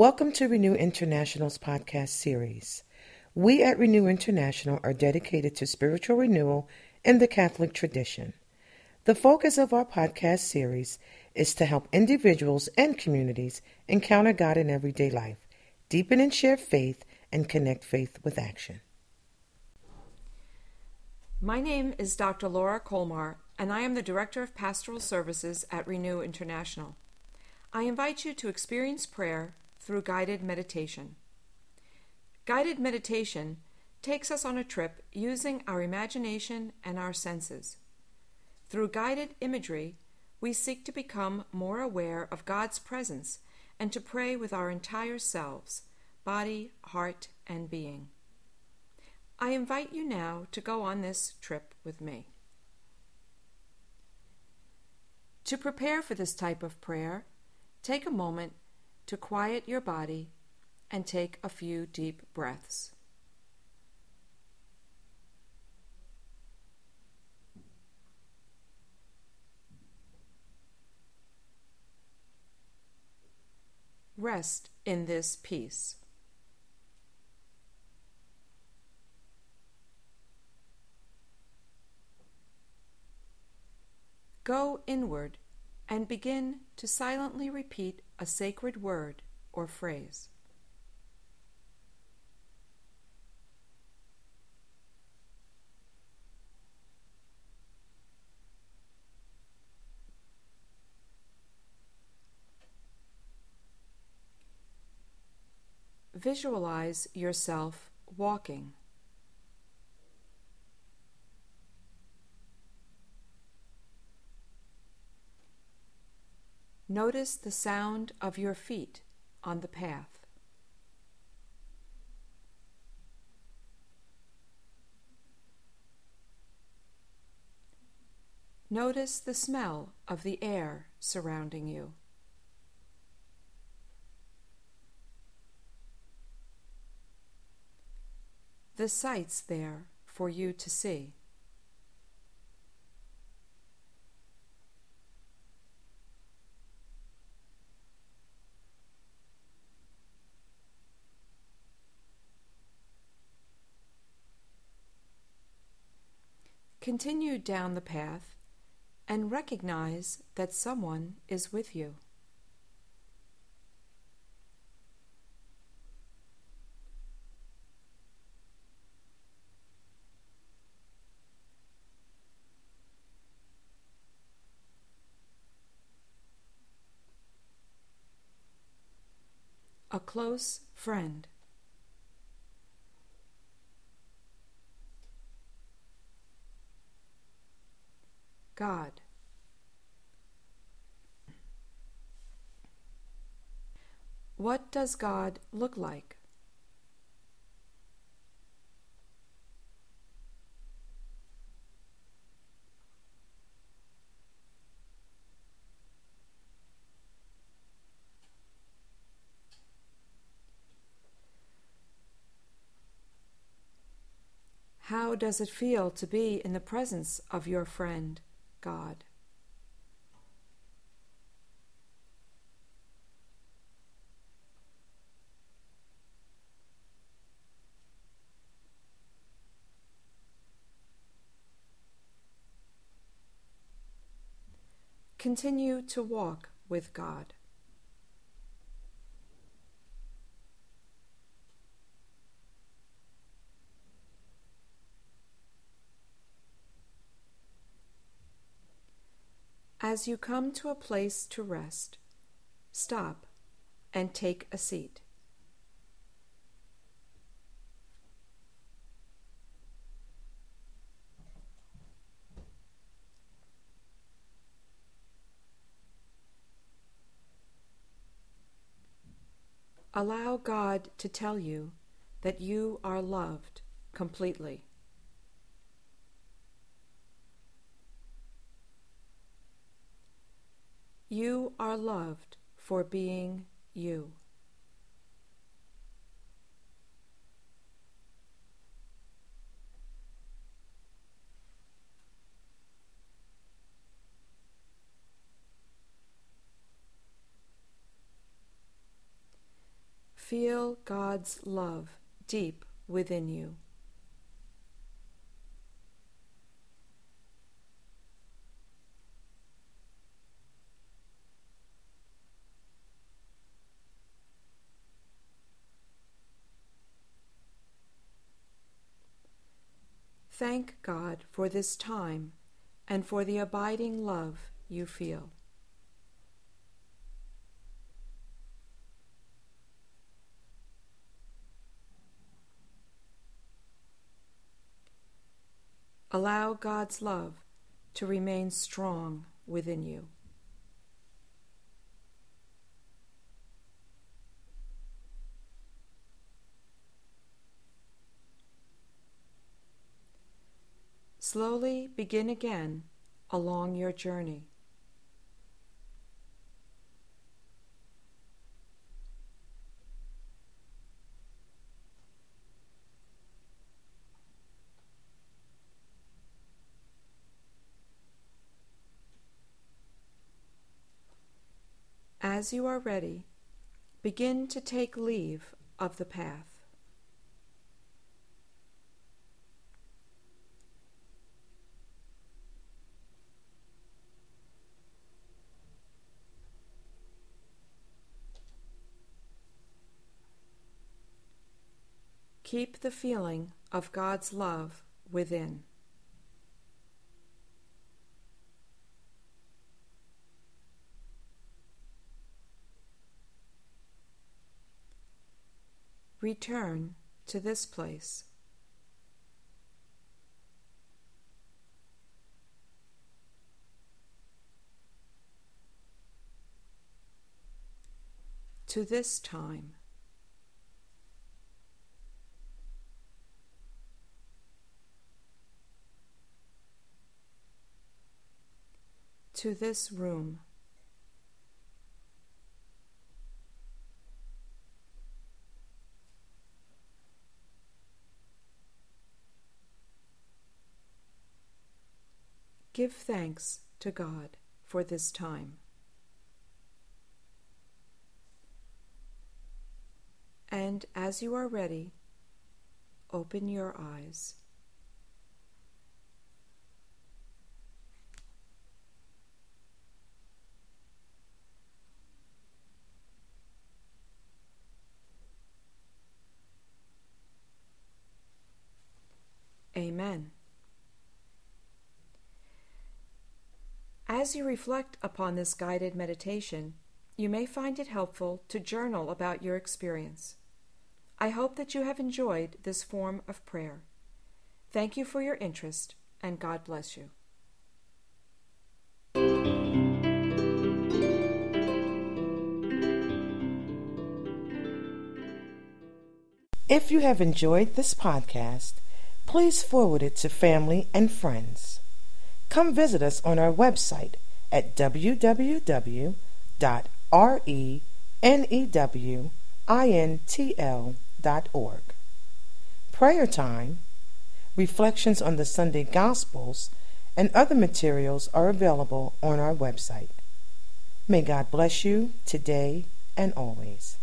Welcome to Renew International's podcast series. We at Renew International are dedicated to spiritual renewal in the Catholic tradition. The focus of our podcast series is to help individuals and communities encounter God in everyday life, deepen and share faith, and connect faith with action. My name is Dr. Laura Kolmar, and I am the Director of Pastoral Services at Renew International. I invite you to experience prayer through guided meditation. Guided meditation takes us on a trip using our imagination and our senses. Through guided imagery, we seek to become more aware of God's presence and to pray with our entire selves body, heart, and being. I invite you now to go on this trip with me. To prepare for this type of prayer, take a moment to quiet your body and take a few deep breaths. Rest in this peace. Go inward and begin to silently repeat a sacred word or phrase. Visualize yourself walking. Notice the sound of your feet on the path. Notice the smell of the air surrounding you. The sights there for you to see. Continue down the path and recognize that someone is with you. A close friend. God. What does God look like? How does it feel to be in the presence of your friend? God. Continue to walk with God. As you come to a place to rest, stop and take a seat. Allow God to tell you that you are loved completely. You are loved for being you. Feel God's love deep within you. Thank God for this time and for the abiding love you feel. Allow God's love to remain strong within you. Slowly begin again along your journey. As you are ready, begin to take leave of the path. Keep the feeling of God's love within. Return to this place. To this time. To this room. Give thanks to God for this time. And as you are ready, open your eyes. Amen. As you reflect upon this guided meditation, you may find it helpful to journal about your experience. I hope that you have enjoyed this form of prayer. Thank you for your interest, and God bless you. If you have enjoyed this podcast, please forward it to family and friends. Come visit us on our website at www.renewintl.org. Prayer time, reflections on the Sunday Gospels, and other materials are available on our website. May God bless you today and always.